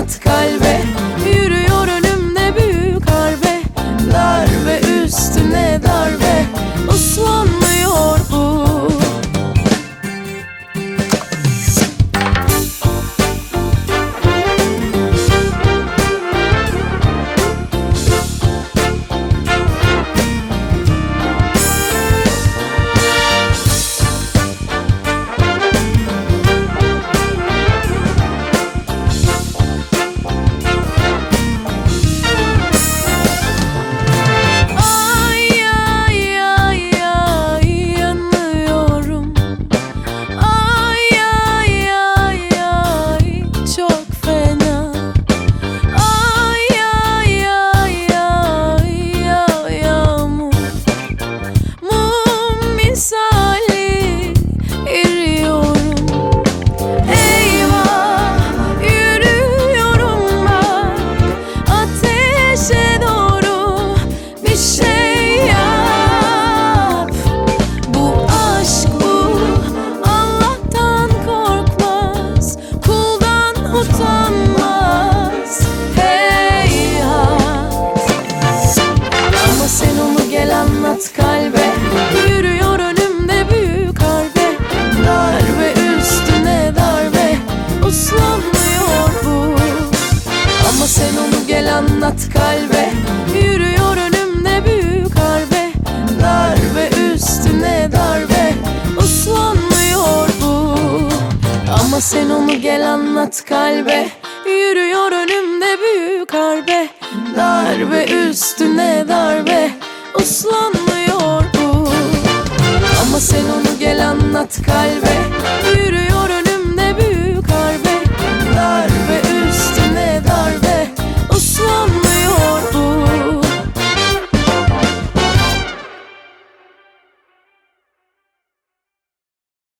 anlat kalbe Yürüyor önümde büyük harbe. Darbe üstüne darbe. Uslanmıyor bu. Ama sen onu gel anlat kalbe. Yürüyor önümde büyük harbe. Darbe üstüne darbe. Uslanmıyor bu. Ama sen onu gel anlat kalbe. Yürüyor önümde büyük harbe. Darbe üstüne darbe. Uslanmıyor kalbe